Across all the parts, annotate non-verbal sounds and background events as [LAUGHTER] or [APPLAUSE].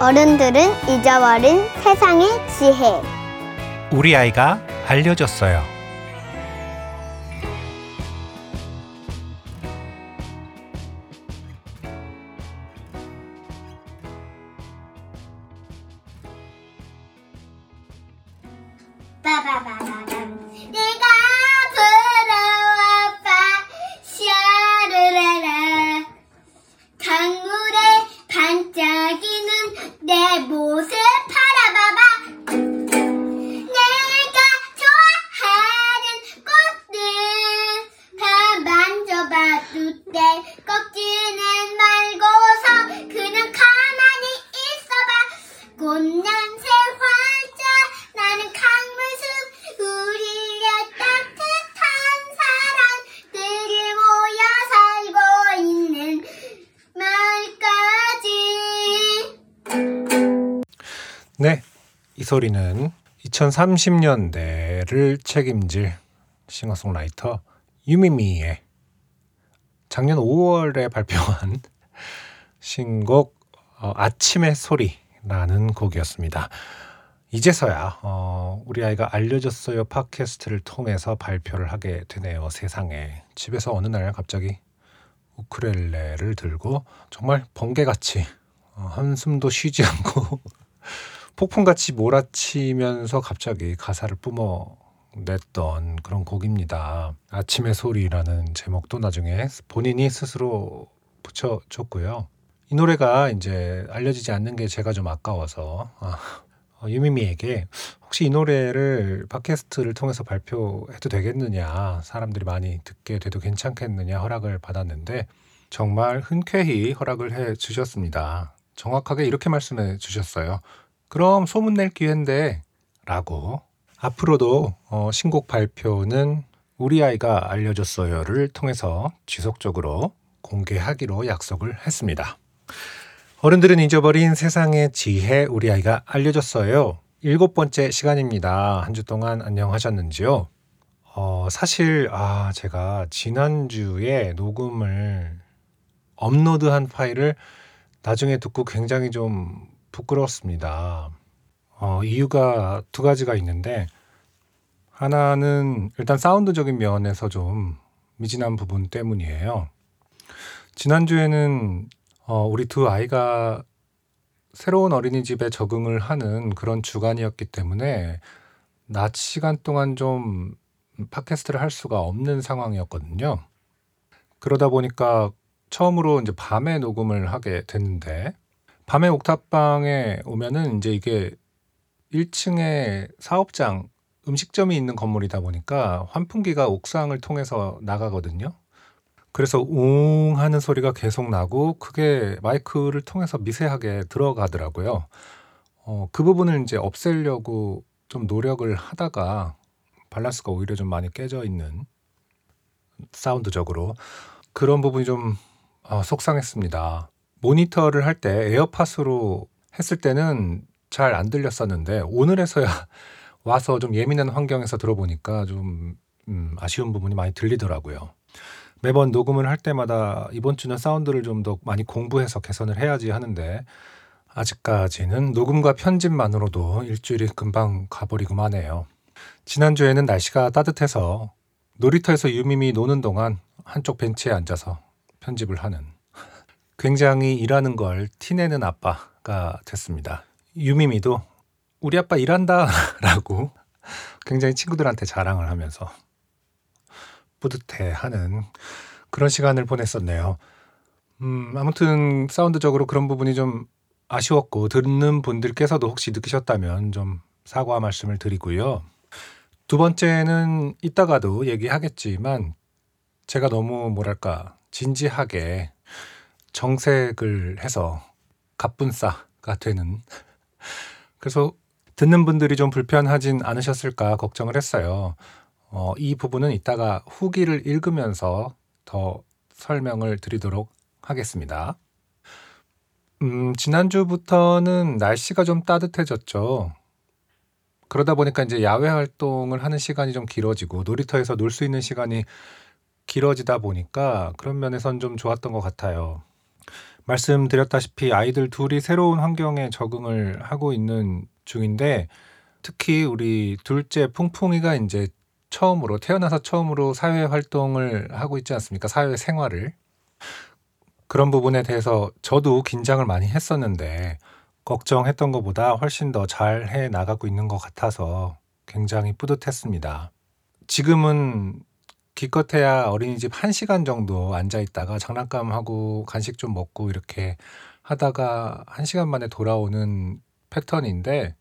어른들은 잊어버린 세상의 지혜. 우리 아이가 알려줬어요. 소리는 2030년대를 책임질 싱어송라이터 유미미의 작년 5월에 발표한 [LAUGHS] 신곡 어, 아침의 소리라는 곡이었습니다. 이제서야 어, 우리 아이가 알려줬어요 팟캐스트를 통해서 발표를 하게 되네요. 세상에 집에서 어느 날 갑자기 우크렐레를 들고 정말 번개같이 어, 한숨도 쉬지 않고 [LAUGHS] 폭풍같이 몰아치면서 갑자기 가사를 뿜어 냈던 그런 곡입니다. 아침의 소리라는 제목도 나중에 본인이 스스로 붙여줬고요. 이 노래가 이제 알려지지 않는 게 제가 좀 아까워서 아, 어, 유미미에게 혹시 이 노래를 팟캐스트를 통해서 발표해도 되겠느냐 사람들이 많이 듣게 돼도 괜찮겠느냐 허락을 받았는데 정말 흔쾌히 허락을 해 주셨습니다. 정확하게 이렇게 말씀해 주셨어요. 그럼 소문낼 기회인데 라고 앞으로도 어, 신곡 발표는 우리 아이가 알려줬어요를 통해서 지속적으로 공개하기로 약속을 했습니다. 어른들은 잊어버린 세상의 지혜 우리 아이가 알려줬어요. 일곱 번째 시간입니다. 한 주 동안 안녕하셨는지요? 어, 사실 아 제가 지난주에 녹음을 업로드한 파일을 나중에 듣고 굉장히 좀 부끄러웠습니다. 어, 이유가 두 가지가 있는데 하나는 일단 사운드적인 면에서 좀 미진한 부분 때문이에요. 지난주에는 어, 우리 두 아이가 새로운 어린이집에 적응을 하는 그런 주간이었기 때문에 낮 시간 동안 좀 팟캐스트를 할 수가 없는 상황이었거든요. 그러다 보니까 처음으로 이제 밤에 녹음을 하게 됐는데 밤에 옥탑방에 오면은 이제 이게 1층에 사업장 음식점이 있는 건물이다 보니까 환풍기가 옥상을 통해서 나가거든요. 그래서 웅 하는 소리가 계속 나고 그게 마이크를 통해서 미세하게 들어가더라고요. 어, 그 부분을 이제 없애려고 좀 노력을 하다가 밸런스가 오히려 좀 많이 깨져 있는 사운드적으로 그런 부분이 좀 어, 속상했습니다. 모니터를 할 때 에어팟으로 했을 때는 잘 안 들렸었는데 오늘에서야 [LAUGHS] 와서 좀 예민한 환경에서 들어보니까 좀 음, 아쉬운 부분이 많이 들리더라고요. 매번 녹음을 할 때마다 이번 주는 사운드를 좀 더 많이 공부해서 개선을 해야지 하는데 아직까지는 녹음과 편집만으로도 일주일이 금방 가버리고만 해요. 지난주에는 날씨가 따뜻해서 놀이터에서 유미미 노는 동안 한쪽 벤치에 앉아서 편집을 하는 굉장히 일하는 걸 티내는 아빠가 됐습니다. 유미미도 우리 아빠 일한다 [LAUGHS] 라고 굉장히 친구들한테 자랑을 하면서 뿌듯해 하는 그런 시간을 보냈었네요. 음, 아무튼 사운드적으로 그런 부분이 좀 아쉬웠고 듣는 분들께서도 혹시 느끼셨다면 좀 사과 말씀을 드리고요. 두 번째는 이따가도 얘기하겠지만 제가 너무 뭐랄까 진지하게 정색을 해서 갑분싸가 되는 그래서 듣는 분들이 좀 불편하진 않으셨을까 걱정을 했어요. 어, 이 부분은 이따가 후기를 읽으면서 더 설명을 드리도록 하겠습니다. 음, 지난주부터는 날씨가 좀 따뜻해졌죠. 그러다 보니까 이제 야외 활동을 하는 시간이 좀 길어지고 놀이터에서 놀 수 있는 시간이 길어지다 보니까 그런 면에선 좀 좋았던 것 같아요. 말씀드렸다시피 아이들 둘이 새로운 환경에 적응을 하고 있는 중인데 특히 우리 둘째 풍풍이가 이제 처음으로 태어나서 처음으로 사회 활동을 하고 있지 않습니까? 사회 생활을. 그런 부분에 대해서 저도 긴장을 많이 했었는데 걱정했던 것보다 훨씬 더 잘 해 나가고 있는 것 같아서 굉장히 뿌듯했습니다. 지금은 기껏해야 어린이집 1 시간 정도 앉아 있다가 장난감하고 간식 좀 먹고 이렇게 하다가 1 시간 만에 돌아오는 패턴인데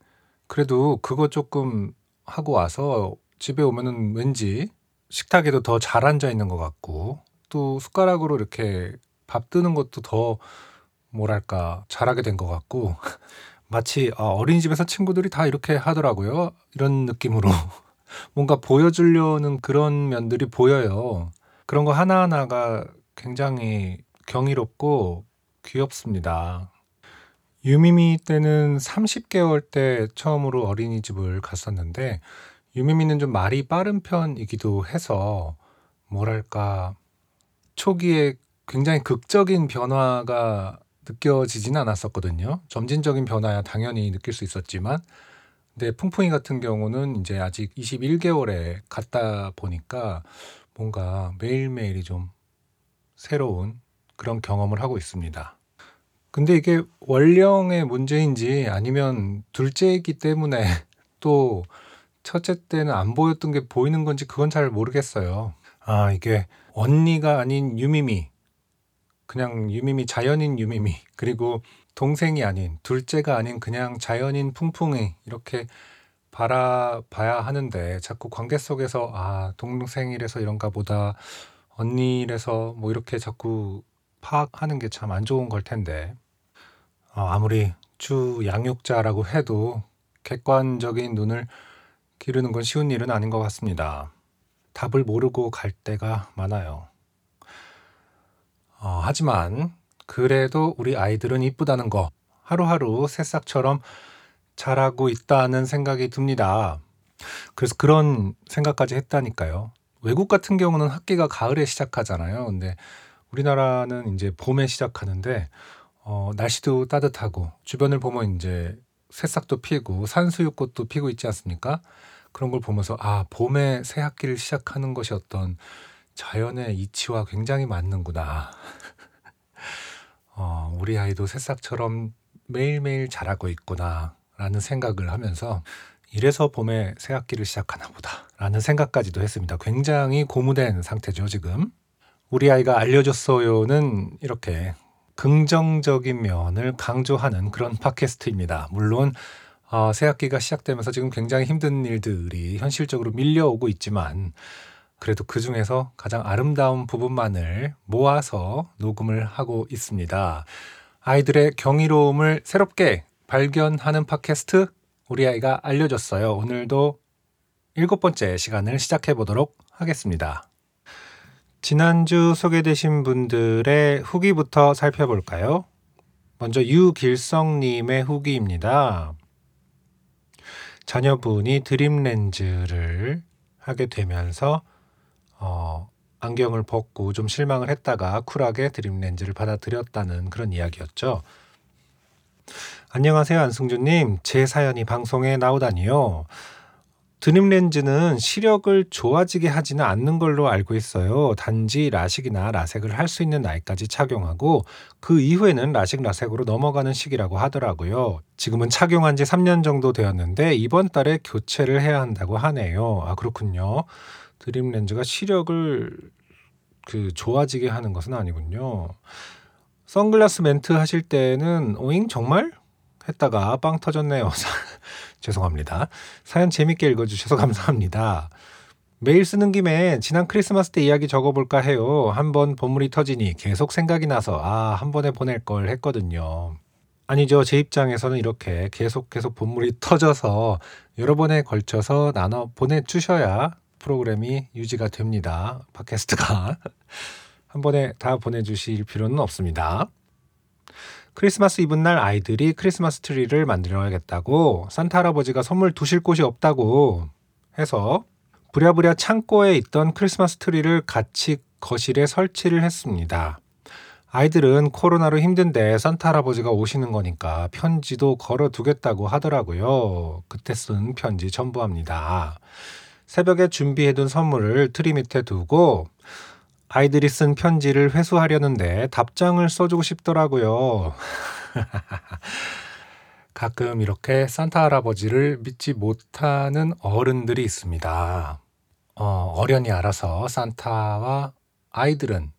그래도 그거 조금 하고 와서 집에 오면은 왠지 식탁에도 더 잘 앉아 있는 것 같고 또 숟가락으로 이렇게 밥 뜨는 것도 더 뭐랄까 잘하게 된 것 같고 [LAUGHS] 마치 아, 어린이집에서 친구들이 다 이렇게 하더라고요. 이런 느낌으로 뭔가 보여주려는 그런 면들이 보여요. 그런 거 하나하나가 굉장히 경이롭고 귀엽습니다. 유미미 때는 30개월 때 처음으로 어린이집을 갔었는데 유미미는 좀 말이 빠른 편이기도 해서 뭐랄까 초기에 굉장히 극적인 변화가 느껴지진 않았었거든요. 점진적인 변화야 당연히 느낄 수 있었지만 근데 풍풍이 같은 경우는 이제 아직 21개월에 갔다 보니까 뭔가 매일매일이 좀 새로운 그런 경험을 하고 있습니다. 근데 이게 원령의 문제인지 아니면 둘째이기 때문에 [LAUGHS] 또 첫째 때는 안 보였던 게 보이는 건지 그건 잘 모르겠어요. 아, 이게 언니가 아닌 유미미. 그냥 유미미, 자연인 유미미. 그리고 동생이 아닌, 둘째가 아닌 그냥 자연인 풍풍이 이렇게 바라봐야 하는데 자꾸 관계 속에서 아, 동생이라서 이런가 보다. 언니라서 뭐 이렇게 자꾸 파악하는 게 참 안 좋은 걸 텐데. 어, 아무리 주 양육자라고 해도 객관적인 눈을 기르는 건 쉬운 일은 아닌 것 같습니다. 답을 모르고 갈 때가 많아요. 어, 하지만 그래도 우리 아이들은 이쁘다는 거 하루하루 새싹처럼 자라고 있다는 생각이 듭니다. 그래서 그런 생각까지 했다니까요. 외국 같은 경우는 학기가 가을에 시작하잖아요. 근데 우리나라는 이제 봄에 시작하는데 어, 날씨도 따뜻하고 주변을 보면 이제 새싹도 피고 산수유꽃도 피고 있지 않습니까? 그런 걸 보면서 아 봄에 새 학기를 시작하는 것이 어떤 자연의 이치와 굉장히 맞는구나. 어, 우리 아이도 새싹처럼 매일매일 자라고 있구나라는 생각을 하면서 이래서 봄에 새 학기를 시작하나 보다라는 생각까지도 했습니다. 굉장히 고무된 상태죠 지금. 우리 아이가 알려줬어요는 이렇게 긍정적인 면을 강조하는 그런 팟캐스트입니다. 물론 어, 새 학기가 시작되면서 지금 굉장히 힘든 일들이 현실적으로 밀려오고 있지만 그래도 그 중에서 가장 아름다운 부분만을 모아서 녹음을 하고 있습니다. 아이들의 경이로움을 새롭게 발견하는 팟캐스트 우리 아이가 알려줬어요. 오늘도 일곱 번째 시간을 시작해 보도록 하겠습니다. 지난주 소개되신 분들의 후기부터 살펴볼까요? 먼저 유길성님의 후기입니다. 자녀분이 드림렌즈를 하게 되면서 어, 안경을 벗고 좀 실망을 했다가 쿨하게 드림 렌즈를 받아들였다는 그런 이야기였죠. 안녕하세요 안승준님 제 사연이 방송에 나오다니요. 드림 렌즈는 시력을 좋아지게 하지는 않는 걸로 알고 있어요. 단지 라식이나 라섹을 할 수 있는 나이까지 착용하고 그 이후에는 라식 라섹으로 넘어가는 시기라고 하더라고요. 지금은 착용한 지 3년 정도 되었는데 이번 달에 교체를 해야 한다고 하네요. 아 그렇군요. 드림 렌즈가 시력을 그 좋아지게 하는 것은 아니군요. 선글라스 멘트 하실 때는 오잉 정말 했다가 빵 터졌네요. [LAUGHS] 죄송합니다. 사연 재밌게 읽어주셔서 감사합니다. 매일 쓰는 김에 지난 크리스마스 때 이야기 적어볼까 해요. 한 번 보물이 터지니 계속 생각이 나서 아, 한 번에 보낼 걸 했거든요. 아니죠. 제 입장에서는 이렇게 계속 계속 본물이 [LAUGHS] 터져서 여러 번에 걸쳐서 나눠 보내주셔야 프로그램이 유지가 됩니다. 팟캐스트가. [LAUGHS] 한 번에 다 보내주실 필요는 없습니다. 크리스마스 이브 날 아이들이 크리스마스 트리를 만들어야겠다고 산타 할아버지가 선물 두실 곳이 없다고 해서 부랴부랴 창고에 있던 크리스마스 트리를 같이 거실에 설치를 했습니다. 아이들은 코로나로 힘든데 산타 할아버지가 오시는 거니까 편지도 걸어 두겠다고 하더라고요. 그때 쓴 편지 첨부합니다. 새벽에 준비해둔 선물을 트리 밑에 두고 아이들이 쓴 편지를 회수하려는데 답장을 써주고 싶더라고요. [LAUGHS] 가끔 이렇게 산타 할아버지를 믿지 못하는 어른들이 있습니다. 어, 어련히 알아서 산타와 아이들은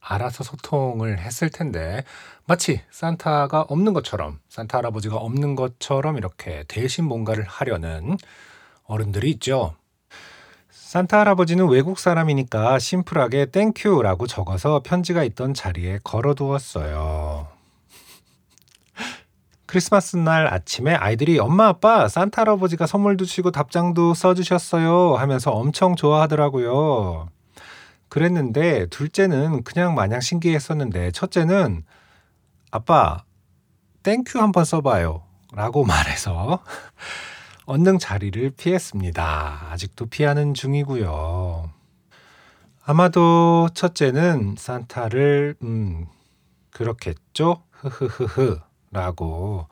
알아서 소통을 했을 텐데 마치 산타가 없는 것처럼 산타 할아버지가 없는 것처럼 이렇게 대신 뭔가를 하려는 어른들이 있죠. 산타 할아버지는 외국 사람이니까 심플하게 thank you라고 적어서 편지가 있던 자리에 걸어두었어요. [LAUGHS] 크리스마스 날 아침에 아이들이 엄마 아빠 산타 할아버지가 선물도 주시고 답장도 써주셨어요 하면서 엄청 좋아하더라고요. 그랬는데 둘째는 그냥 마냥 신기했었는데 첫째는 아빠 thank you 한번 써봐요 라고 말해서 언능 자리를 피했습니다. 아직도 피하는 중이고요. 아마도 첫째는 산타를 음 그렇겠죠? 흐흐흐흐 라고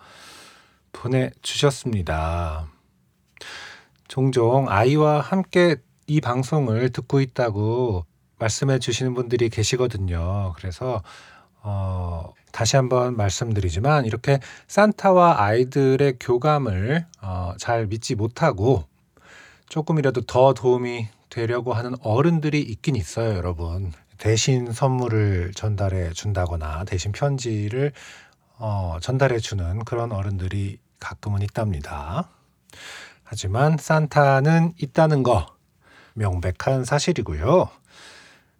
보내 주셨습니다. 종종 아이와 함께 이 방송을 듣고 있다고 말씀해 주시는 분들이 계시거든요. 그래서 어, 다시 한번 말씀드리지만 이렇게 산타와 아이들의 교감을 어, 잘 믿지 못하고 조금이라도 더 도움이 되려고 하는 어른들이 있긴 있어요, 여러분. 대신 선물을 전달해 준다거나 대신 편지를 어, 전달해 주는 그런 어른들이 가끔은 있답니다. 하지만 산타는 있다는 거 명백한 사실이고요.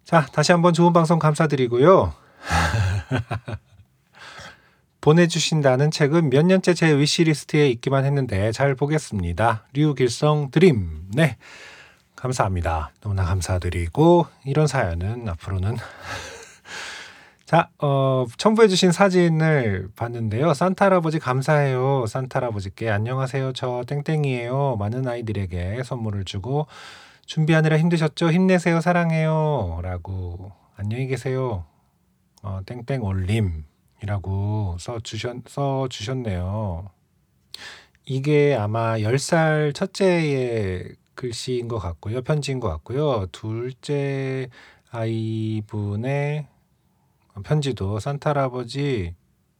자, 다시 한번 좋은 방송 감사드리고요. [LAUGHS] [LAUGHS] 보내주신다는 책은 몇 년째 제 위시리스트에 있기만 했는데 잘 보겠습니다. 류길성 드림. 네. 감사합니다. 너무나 감사드리고, 이런 사연은 앞으로는. [LAUGHS] 자, 어, 첨부해주신 사진을 봤는데요. 산타 할아버지 감사해요. 산타 할아버지께 안녕하세요. 저 땡땡이에요. 많은 아이들에게 선물을 주고, 준비하느라 힘드셨죠? 힘내세요. 사랑해요. 라고, 안녕히 계세요. 어, 땡땡 올림이라고 써 주셨, 써 주셨네요. 이게 아마 10살 첫째의 글씨인 것 같고요. 편지인 것 같고요. 둘째 아이분의 편지도 산타 할아버지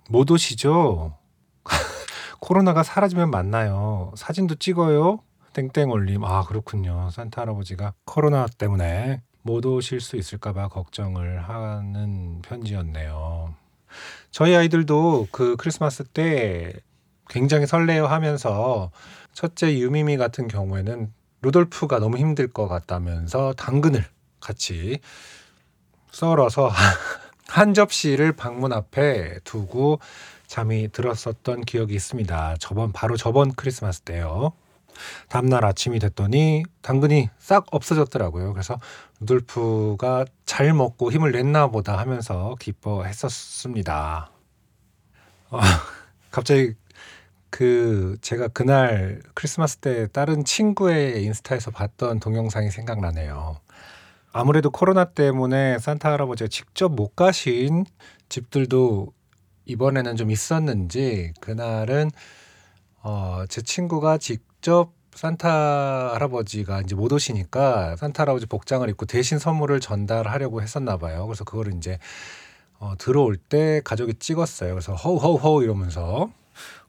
못 오시죠? [LAUGHS] 코로나가 사라지면 만나요. 사진도 찍어요. 땡땡 올림. 아, 그렇군요. 산타 할아버지가 코로나 때문에 못 오실 수 있을까봐 걱정을 하는 편지였네요. 저희 아이들도 그 크리스마스 때 굉장히 설레어 하면서 첫째 유미미 같은 경우에는 루돌프가 너무 힘들 것 같다면서 당근을 같이 썰어서 [LAUGHS] 한 접시를 방문 앞에 두고 잠이 들었었던 기억이 있습니다. 저번 바로 저번 크리스마스 때요. 다음날 아침이 됐더니 당근이 싹 없어졌더라고요. 그래서 루돌프가 잘 먹고 힘을 냈나 보다 하면서 기뻐했었습니다. 어, [LAUGHS] 갑자기 그 제가 그날 크리스마스 때 다른 친구의 인스타에서 봤던 동영상이 생각나네요. 아무래도 코로나 때문에 산타 할아버지가 직접 못 가신 집들도 이번에는 좀 있었는지 그날은 어, 제 친구가 직 접 산타 할아버지가 이제 못 오시니까 산타 할아버지 복장을 입고 대신 선물을 전달하려고 했었나 봐요. 그래서 그거를 이제 어, 들어올 때 가족이 찍었어요. 그래서 허우허우허우 이러면서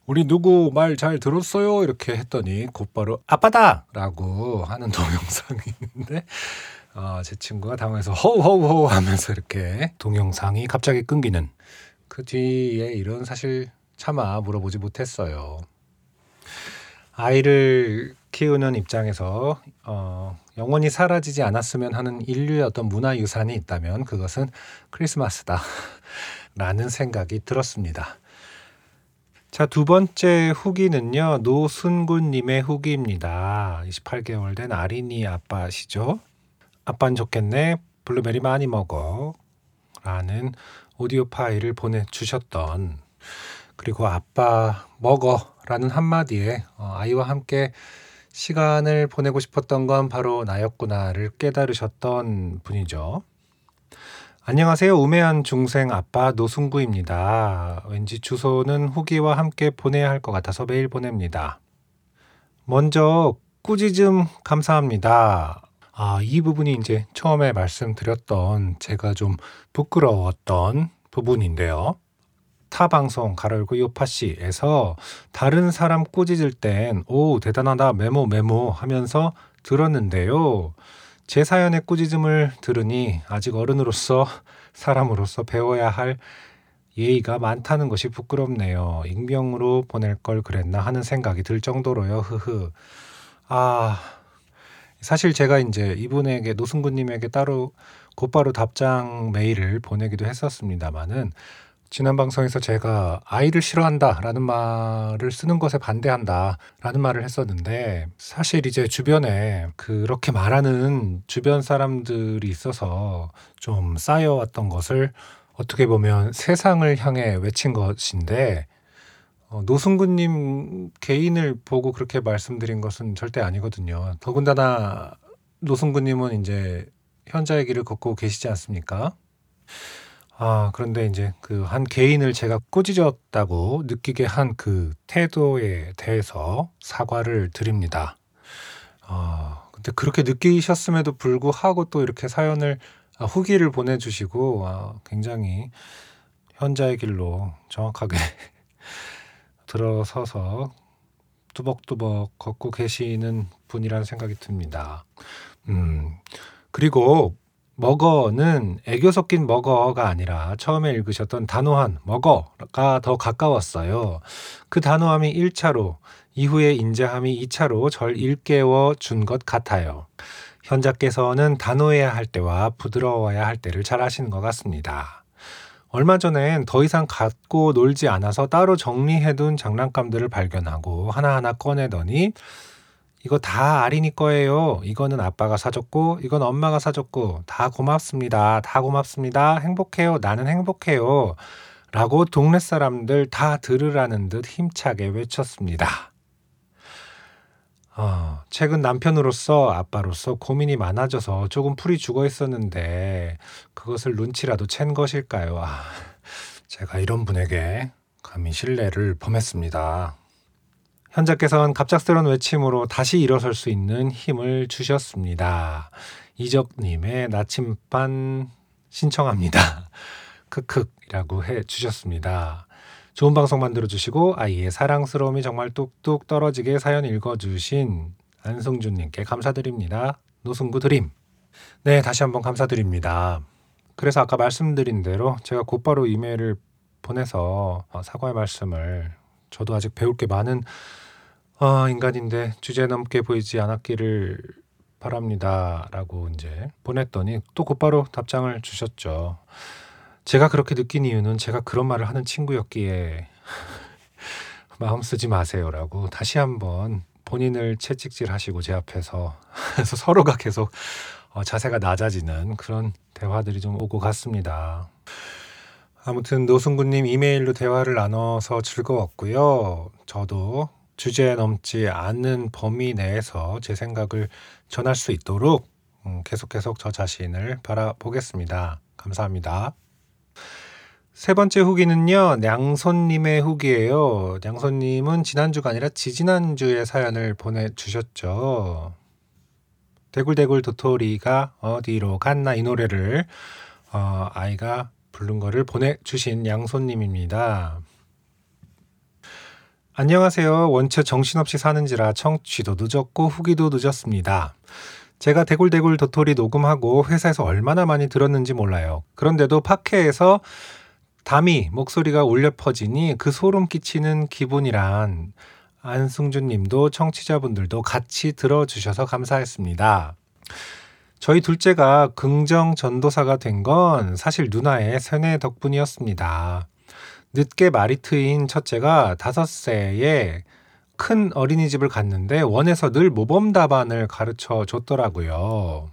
우리 누구 말 잘 들었어요? 이렇게 했더니 곧바로 아빠다 라고 하는 동영상이 있는데 어, 제 친구가 당황해서 허우허우허우 하면서 이렇게 동영상이 갑자기 끊기는 그 뒤에 이런 사실 차마 물어보지 못했어요. 아이를 키우는 입장에서 어, 영원히 사라지지 않았으면 하는 인류의 어떤 문화 유산이 있다면 그것은 크리스마스다. 라는 생각이 들었습니다. 자, 두 번째 후기는요, 노순군 님의 후기입니다. 28개월 된 아린이 아빠시죠? 아빠는 좋겠네. 블루베리 많이 먹어. 라는 오디오 파일을 보내 주셨던, 그리고 아빠 먹어. 라는 한마디에 어, 아이와 함께 시간을 보내고 싶었던 건 바로 나였구나를 깨달으셨던 분이죠. 안녕하세요. 우매한 중생 아빠 노승구입니다. 왠지 주소는 후기와 함께 보내야 할 것 같아서 메일 보냅니다. 먼저 꾸짖음 감사합니다. 아, 이 부분이 이제 처음에 말씀드렸던 제가 좀 부끄러웠던 부분인데요. 타 방송 가로열고 요파씨에서 다른 사람 꾸짖을 땐 오 대단하다 메모 메모 하면서 들었는데요. 제 사연의 꾸짖음을 들으니 아직 어른으로서 사람으로서 배워야 할 예의가 많다는 것이 부끄럽네요. 익명으로 보낼 걸 그랬나 하는 생각이 들 정도로요. 흐흐. 아, 사실 제가 이제 이분에게 노승구님에게 따로 곧바로 답장 메일을 보내기도 했었습니다만은 지난 방송에서 제가 아이를 싫어한다라는 말을 쓰는 것에 반대한다라는 말을 했었는데 사실 이제 주변에 그렇게 말하는 주변 사람들이 있어서 좀 쌓여왔던 것을 어떻게 보면 세상을 향해 외친 것인데 어, 노승구님 개인을 보고 그렇게 말씀드린 것은 절대 아니거든요. 더군다나 노승구님은 이제 현자의 길을 걷고 계시지 않습니까? 아, 그런데 이제 그 한 개인을 제가 꾸짖었다고 느끼게 한 그 태도에 대해서 사과를 드립니다. 아, 근데 그렇게 느끼셨음에도 불구하고 또 이렇게 사연을 아, 후기를 보내 주시고 아, 굉장히 현자의 길로 정확하게 [LAUGHS] 들어서서 뚜벅뚜벅 걷고 계시는 분이라는 생각이 듭니다. 음, 그리고 먹어는 애교 섞인 먹어가 아니라 처음에 읽으셨던 단호한 먹어가 더 가까웠어요. 그 단호함이 1차로, 이후에 인자함이 2차로 절 일깨워 준 것 같아요. 현자께서는 단호해야 할 때와 부드러워야 할 때를 잘 아시는 것 같습니다. 얼마 전엔 더 이상 갖고 놀지 않아서 따로 정리해둔 장난감들을 발견하고 하나하나 꺼내더니 이거 다 아린이 거예요. 이거는 아빠가 사줬고, 이건 엄마가 사줬고, 다 고맙습니다. 다 고맙습니다. 행복해요. 나는 행복해요. 라고 동네 사람들 다 들으라는 듯 힘차게 외쳤습니다. 어, 최근 남편으로서 아빠로서 고민이 많아져서 조금 풀이 죽어 있었는데 그것을 눈치라도 챈 것일까요? 아, 제가 이런 분에게 감히 신뢰를 범했습니다. 현자께서는 갑작스러운 외침으로 다시 일어설 수 있는 힘을 주셨습니다. 이적님의 나침반 신청합니다. [LAUGHS] 크크이라고 해 주셨습니다. 좋은 방송 만들어 주시고 아이의 사랑스러움이 정말 뚝뚝 떨어지게 사연 읽어 주신 안승준님께 감사드립니다. 노승구 드림. 네, 다시 한번 감사드립니다. 그래서 아까 말씀드린 대로 제가 곧바로 이메일을 보내서 사과의 말씀을 저도 아직 배울 게 많은 아, 인간인데 주제 넘게 보이지 않았기를 바랍니다. 라고 이제 보냈더니 또 곧바로 답장을 주셨죠. 제가 그렇게 느낀 이유는 제가 그런 말을 하는 친구였기에 [LAUGHS] 마음 쓰지 마세요라고 다시 한번 본인을 채찍질 하시고 제 앞에서 [LAUGHS] 그래서 서로가 계속 어, 자세가 낮아지는 그런 대화들이 좀 오고 갔습니다. 아무튼 노승구님 이메일로 대화를 나눠서 즐거웠고요. 저도 주제 넘지 않는 범위 내에서 제 생각을 전할 수 있도록 음, 계속 계속 저 자신을 바라보겠습니다. 감사합니다. 세 번째 후기는요, 냥손님의 후기예요. 냥손님은 지난주가 아니라 지지난주에 사연을 보내주셨죠. 대굴대굴 도토리가 어디로 갔나 이 노래를 어, 아이가 부른 거를 보내주신 양손님입니다. 안녕하세요. 원체 정신없이 사는지라 청취도 늦었고 후기도 늦었습니다. 제가 대굴대굴 도토리 녹음하고 회사에서 얼마나 많이 들었는지 몰라요. 그런데도 팟캐에서 담이 목소리가 울려 퍼지니 그 소름 끼치는 기분이란 안승준 님도 청취자분들도 같이 들어주셔서 감사했습니다. 저희 둘째가 긍정 전도사가 된 건 사실 누나의 세뇌 덕분이었습니다. 늦게 말이 트인 첫째가 다섯 세에 큰 어린이집을 갔는데 원에서 늘 모범 답안을 가르쳐 줬더라고요.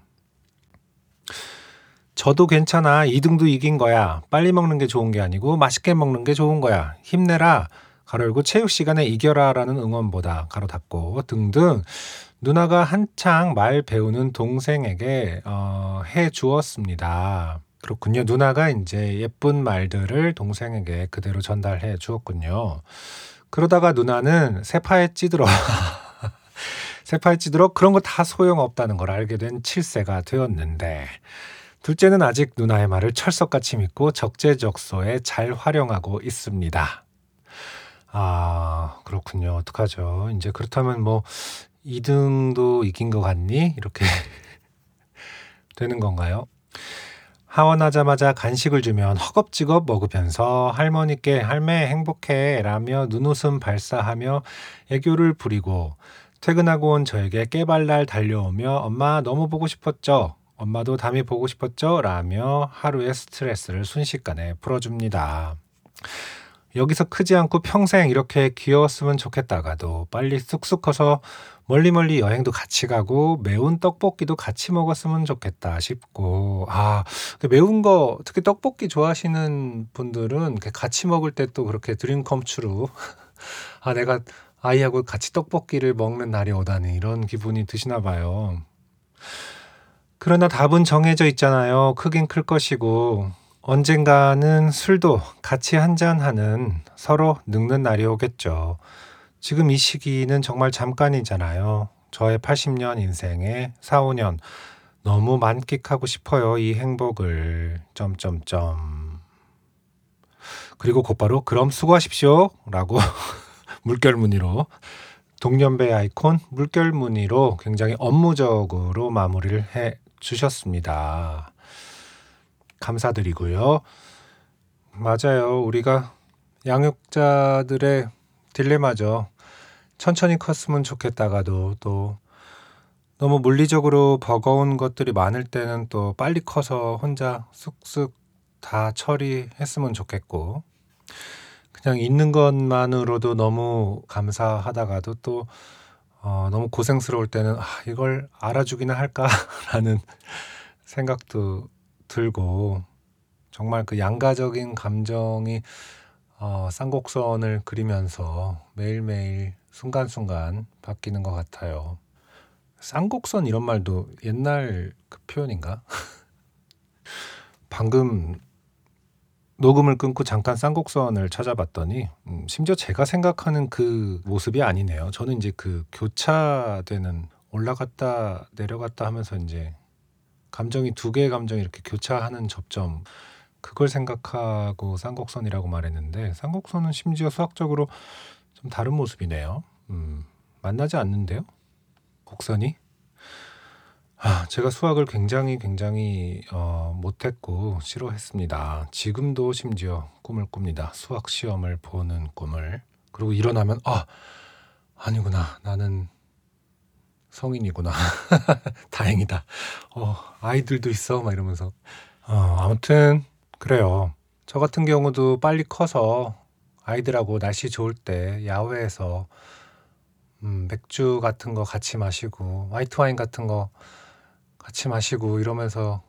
저도 괜찮아. 2등도 이긴 거야. 빨리 먹는 게 좋은 게 아니고 맛있게 먹는 게 좋은 거야. 힘내라. 가로 열고 체육 시간에 이겨라 라는 응원보다 가로 닫고 등등 누나가 한창 말 배우는 동생에게 어, 해 주었습니다. 그렇군요. 누나가 이제 예쁜 말들을 동생에게 그대로 전달해 주었군요. 그러다가 누나는 세파에 찌들어 [LAUGHS] 세파에 찌들어 그런 거 다 소용없다는 걸 알게 된 7 세가 되었는데 둘째는 아직 누나의 말을 철석같이 믿고 적재적소에 잘 활용하고 있습니다. 아, 그렇군요. 어떡하죠? 이제 그렇다면 뭐 2 등도 이긴 것 같니? 이렇게 [LAUGHS] 되는 건가요? 하원하자마자 간식을 주면 허겁지겁 먹으면서 할머니께 할매 행복해 라며 눈웃음 발사하며 애교를 부리고 퇴근하고 온 저에게 깨발랄 달려오며 엄마 너무 보고 싶었죠? 엄마도 담이 보고 싶었죠? 라며 하루의 스트레스를 순식간에 풀어줍니다. 여기서 크지 않고 평생 이렇게 귀여웠으면 좋겠다가도 빨리 쑥쑥 커서 멀리 멀리 여행도 같이 가고 매운 떡볶이도 같이 먹었으면 좋겠다 싶고 아 매운 거 특히 떡볶이 좋아하시는 분들은 같이 먹을 때 또 그렇게 드림 컴추루 [LAUGHS] 아 내가 아이하고 같이 떡볶이를 먹는 날이 오다니 이런 기분이 드시나 봐요. 그러나 답은 정해져 있잖아요. 크긴 클 것이고 언젠가는 술도 같이 한잔하는 서로 늙는 날이 오겠죠. 지금 이 시기는 정말 잠깐이잖아요. 저의 80년 인생의 4, 5년 너무 만끽하고 싶어요. 이 행복을 점점점 그리고 곧바로 그럼 수고하십시오. 라고 [LAUGHS] 물결무늬로 동년배 아이콘 물결무늬로 굉장히 업무적으로 마무리를 해 주셨습니다. 감사드리고요. 맞아요. 우리가 양육자들의 딜레마죠. 천천히 컸으면 좋겠다가도 또 너무 물리적으로 버거운 것들이 많을 때는 또 빨리 커서 혼자 쑥쑥 다 처리했으면 좋겠고 그냥 있는 것만으로도 너무 감사하다가도 또 어, 너무 고생스러울 때는 아, 이걸 알아주기는 할까라는 [LAUGHS] 생각도 들고 정말 그 양가적인 감정이 어, 쌍곡선을 그리면서 매일매일 순간순간 바뀌는 것 같아요. 쌍곡선 이런 말도 옛날 그 표현인가? [LAUGHS] 방금 녹음을 끊고 잠깐 쌍곡선을 찾아봤더니 음, 심지어 제가 생각하는 그 모습이 아니네요. 저는 이제 그 교차되는 올라갔다 내려갔다 하면서 이제 감정이 두 개의 감정이 이렇게 교차하는 접점 그걸 생각하고 쌍곡선이라고 말했는데 쌍곡선은 심지어 수학적으로 좀 다른 모습이네요. 음, 만나지 않는데요? 곡선이? 아, 제가 수학을 굉장히 굉장히 어, 못했고 싫어했습니다. 지금도 심지어 꿈을 꿉니다. 수학 시험을 보는 꿈을. 그리고 일어나면 아 아니구나 나는 성인이구나 [LAUGHS] 다행이다. 어 아이들도 있어 막 이러면서 어, 아무튼 그래요. 저 같은 경우도 빨리 커서 아이들하고 날씨 좋을 때 야외에서 음, 맥주 같은 거 같이 마시고 화이트 와인 같은 거 같이 마시고 이러면서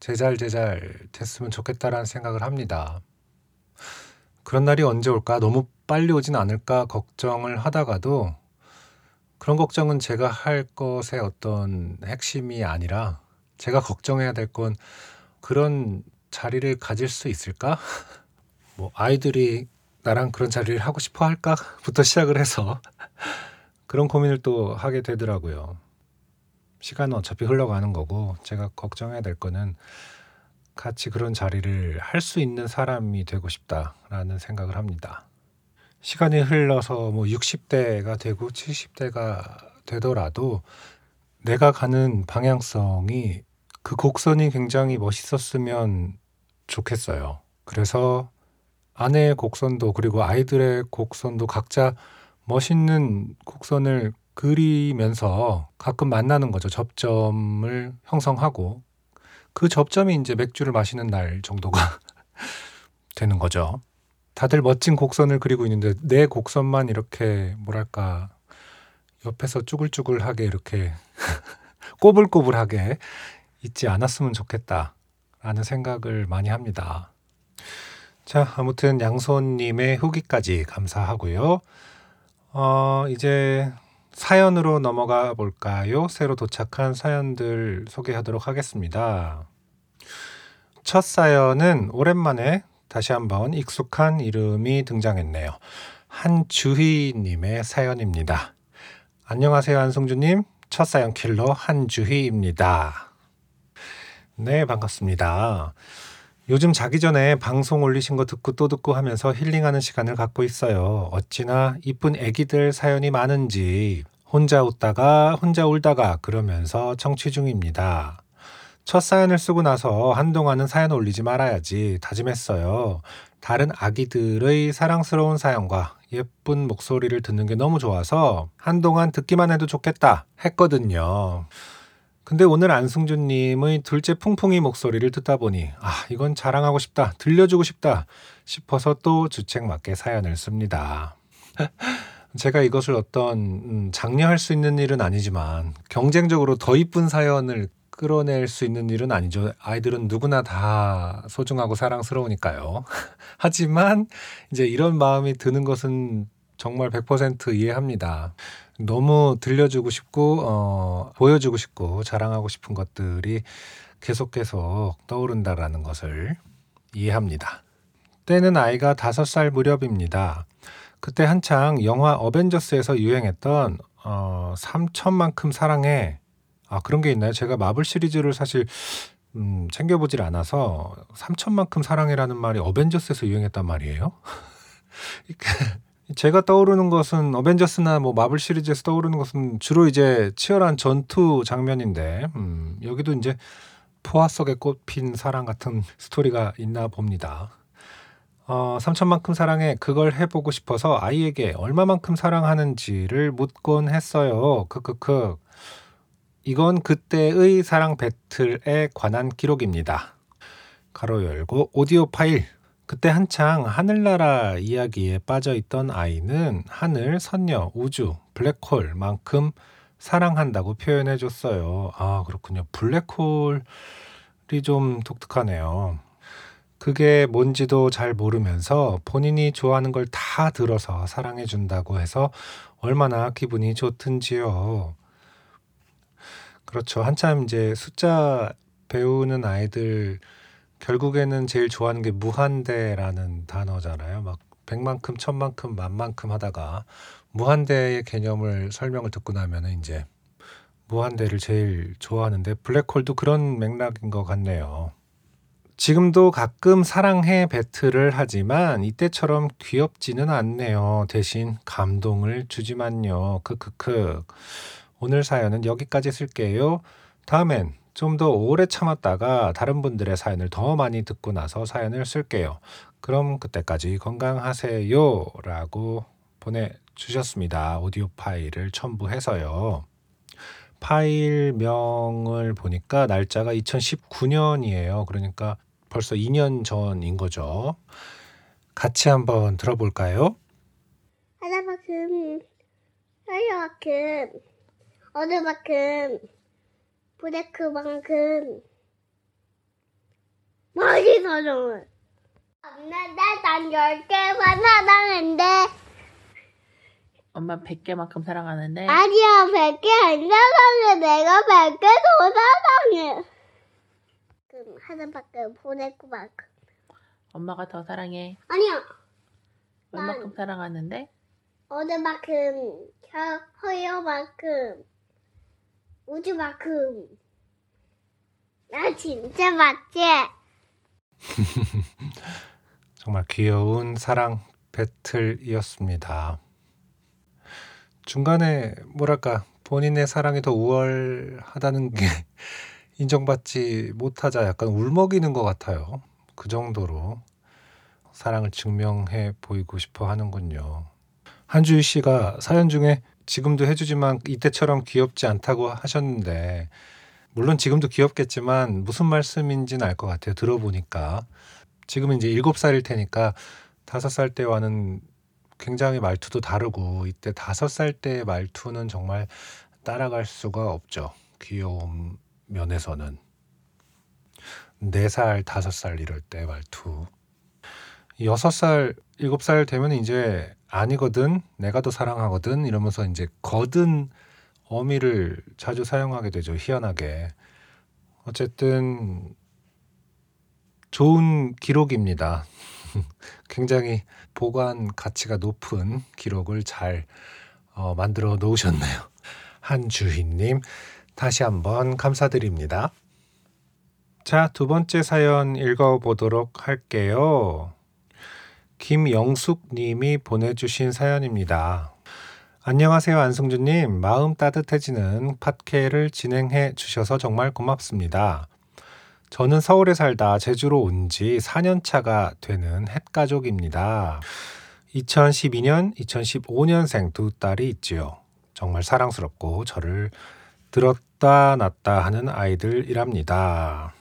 제잘 제잘 됐으면 좋겠다라는 생각을 합니다. 그런 날이 언제 올까? 너무 빨리 오진 않을까 걱정을 하다가도 그런 걱정은 제가 할 것의 어떤 핵심이 아니라 제가 걱정해야 될 건 그런 자리를 가질 수 있을까? [LAUGHS] 뭐 아이들이 나랑 그런 자리를 하고 싶어 할까부터 시작을 해서 그런 고민을 또 하게 되더라고요. 시간은 어차피 흘러가는 거고 제가 걱정해야 될 거는 같이 그런 자리를 할 수 있는 사람이 되고 싶다라는 생각을 합니다. 시간이 흘러서 뭐 60대가 되고 70대가 되더라도 내가 가는 방향성이 그 곡선이 굉장히 멋있었으면 좋겠어요. 그래서 아내의 곡선도 그리고 아이들의 곡선도 각자 멋있는 곡선을 그리면서 가끔 만나는 거죠. 접점을 형성하고 그 접점이 이제 맥주를 마시는 날 정도가 [LAUGHS] 되는 거죠. 다들 멋진 곡선을 그리고 있는데 내 곡선만 이렇게 뭐랄까 옆에서 쭈글쭈글하게 이렇게 [LAUGHS] 꼬불꼬불하게 있지 않았으면 좋겠다라는 생각을 많이 합니다. 자, 아무튼 양손님의 후기까지 감사하고요. 어, 이제 사연으로 넘어가 볼까요? 새로 도착한 사연들 소개하도록 하겠습니다. 첫 사연은 오랜만에 다시 한번 익숙한 이름이 등장했네요. 한주희님의 사연입니다. 안녕하세요, 한승주님. 첫 사연 킬러 한주희입니다. 네, 반갑습니다. 요즘 자기 전에 방송 올리신 거 듣고 또 듣고 하면서 힐링하는 시간을 갖고 있어요. 어찌나 이쁜 애기들 사연이 많은지 혼자 웃다가 혼자 울다가 그러면서 청취 중입니다. 첫 사연을 쓰고 나서 한동안은 사연 올리지 말아야지 다짐했어요. 다른 아기들의 사랑스러운 사연과 예쁜 목소리를 듣는 게 너무 좋아서 한동안 듣기만 해도 좋겠다 했거든요. 근데 오늘 안승준님의 둘째 풍풍이 목소리를 듣다 보니 아 이건 자랑하고 싶다 들려주고 싶다 싶어서 또 주책 맞게 사연을 씁니다. [LAUGHS] 제가 이것을 어떤 음, 장려할 수 있는 일은 아니지만 경쟁적으로 더 이쁜 사연을 끌어낼 수 있는 일은 아니죠. 아이들은 누구나 다 소중하고 사랑스러우니까요. [LAUGHS] 하지만 이제 이런 마음이 드는 것은 정말 100% 이해합니다. 너무 들려주고 싶고 어, 보여주고 싶고 자랑하고 싶은 것들이 계속 계속 떠오른다라는 것을 이해합니다. 때는 아이가 다섯 살 무렵입니다. 그때 한창 영화 어벤져스에서 유행했던 어, 3천만큼 사랑해 아 그런 게 있나요? 제가 마블 시리즈를 사실 음, 챙겨보질 않아서 3천만큼 사랑해라는 말이 어벤져스에서 유행했단 말이에요. [LAUGHS] 제가 떠오르는 것은 어벤져스나 뭐 마블 시리즈에서 떠오르는 것은 주로 이제 치열한 전투 장면인데 음, 여기도 이제 포화 속에 꽃핀 사랑 같은 스토리가 있나 봅니다. 어, 삼천만큼 사랑해 그걸 해보고 싶어서 아이에게 얼마만큼 사랑하는지를 묻곤 했어요. 크크크. 이건 그때의 사랑 배틀에 관한 기록입니다. 가로 열고 오디오 파일. 그때 한창 하늘나라 이야기에 빠져 있던 아이는 하늘, 선녀, 우주, 블랙홀만큼 사랑한다고 표현해 줬어요. 아, 그렇군요. 블랙홀이 좀 독특하네요. 그게 뭔지도 잘 모르면서 본인이 좋아하는 걸 다 들어서 사랑해 준다고 해서 얼마나 기분이 좋든지요. 그렇죠. 한참 이제 숫자 배우는 아이들 결국에는 제일 좋아하는 게 무한대라는 단어잖아요. 막 백만큼, 천만큼, 만만큼 하다가 무한대의 개념을 설명을 듣고 나면은 이제 무한대를 제일 좋아하는데 블랙홀도 그런 맥락인 것 같네요. 지금도 가끔 사랑해 배틀을 하지만 이때처럼 귀엽지는 않네요. 대신 감동을 주지만요. 크크크. 오늘 사연은 여기까지 쓸게요. 다음엔 좀 더 오래 참았다가 다른 분들의 사연을 더 많이 듣고 나서 사연을 쓸게요. 그럼 그때까지 건강하세요. 라고 보내주셨습니다. 오디오 파일을 첨부해서요. 파일명을 보니까 날짜가 2019년이에요. 그러니까 벌써 2년 전인 거죠. 같이 한번 들어볼까요? 하나만큼, 하나만큼, 어느만큼, 브레크만큼, 많이 사랑을. 없는데 난 10개만 사랑했는데. 엄마 100개만큼 사랑하는데? 아니야 100개 안 사랑해. 내가 100개 더 사랑해. 그럼 하나밖에 보내고만큼. 엄마가 더 사랑해. 아니야. 얼마큼 사랑하는데? 어느만큼 허여만큼 우주만큼 나 진짜 맞지? [LAUGHS] 정말 귀여운 사랑 배틀이었습니다. 중간에 뭐랄까 본인의 사랑이 더 우월하다는 게 [LAUGHS] 인정받지 못하자 약간 울먹이는 것 같아요. 그 정도로 사랑을 증명해 보이고 싶어 하는군요. 한주희 씨가 사연 중에 지금도 해주지만 이때처럼 귀엽지 않다고 하셨는데 물론 지금도 귀엽겠지만 무슨 말씀인지는 알 것 같아요. 들어보니까 지금은 이제 일곱 살일 테니까 다섯 살 때와는 굉장히 말투도 다르고 이때 다섯 살때 말투는 정말 따라갈 수가 없죠. 귀여움 면에서는 네 살, 다섯 살 이럴 때 말투. 여섯 살, 일곱 살 되면 이제 아니거든, 내가 더 사랑하거든 이러면서 이제 거든 어미를 자주 사용하게 되죠. 희한하게. 어쨌든 좋은 기록입니다. [LAUGHS] 굉장히 보관 가치가 높은 기록을 잘 어, 만들어 놓으셨네요. 한주희님, 다시 한번 감사드립니다. 자, 두 번째 사연 읽어보도록 할게요. 김영숙 님이 보내주신 사연입니다. 안녕하세요, 안승준님. 마음 따뜻해지는 팟캐를 진행해 주셔서 정말 고맙습니다. 저는 서울에 살다 제주로 온 지 4년 차가 되는 햇가족입니다. 2012년, 2015년생 두 딸이 있지요. 정말 사랑스럽고 저를 들었다 놨다 하는 아이들이랍니다.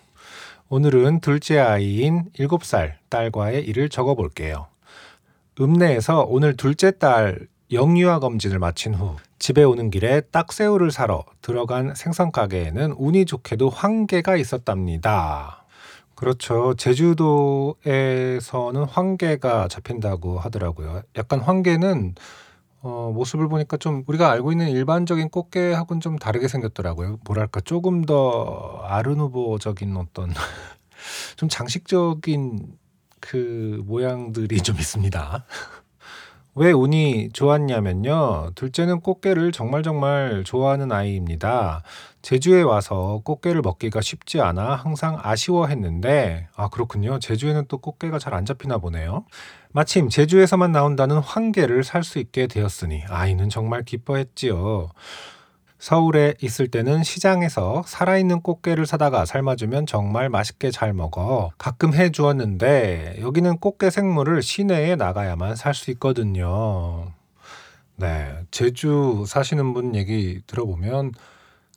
오늘은 둘째 아이인 7살 딸과의 일을 적어볼게요. 읍내에서 오늘 둘째 딸 영유아 검진을 마친 후 집에 오는 길에 딱새우를 사러 들어간 생선 가게에는 운이 좋게도 황게가 있었답니다. 그렇죠. 제주도에서는 황게가 잡힌다고 하더라고요. 약간 황게는 어, 모습을 보니까 좀 우리가 알고 있는 일반적인 꽃게하고는 좀 다르게 생겼더라고요. 뭐랄까 조금 더 아르누보적인 어떤 [LAUGHS] 좀 장식적인 그 모양들이 좀 있습니다. 왜 운이 좋았냐면요. 둘째는 꽃게를 정말 정말 좋아하는 아이입니다. 제주에 와서 꽃게를 먹기가 쉽지 않아 항상 아쉬워했는데, 아, 그렇군요. 제주에는 또 꽃게가 잘 안 잡히나 보네요. 마침 제주에서만 나온다는 황게를 살 수 있게 되었으니 아이는 정말 기뻐했지요. 서울에 있을 때는 시장에서 살아있는 꽃게를 사다가 삶아주면 정말 맛있게 잘 먹어. 가끔 해 주었는데 여기는 꽃게 생물을 시내에 나가야만 살 수 있거든요. 네, 제주 사시는 분 얘기 들어보면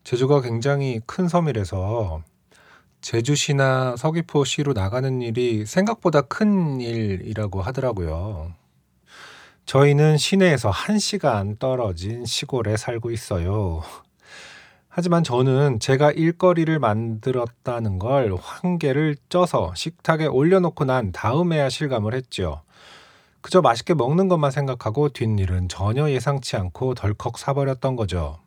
제주가 굉장히 큰 섬이라서 제주시나 서귀포시로 나가는 일이 생각보다 큰 일이라고 하더라고요. 저희는 시내에서 1시간 떨어진 시골에 살고 있어요. 하지만 저는 제가 일거리를 만들었다는 걸 황게를 쪄서 식탁에 올려놓고 난 다음에야 실감을 했죠. 그저 맛있게 먹는 것만 생각하고 뒷일은 전혀 예상치 않고 덜컥 사버렸던 거죠.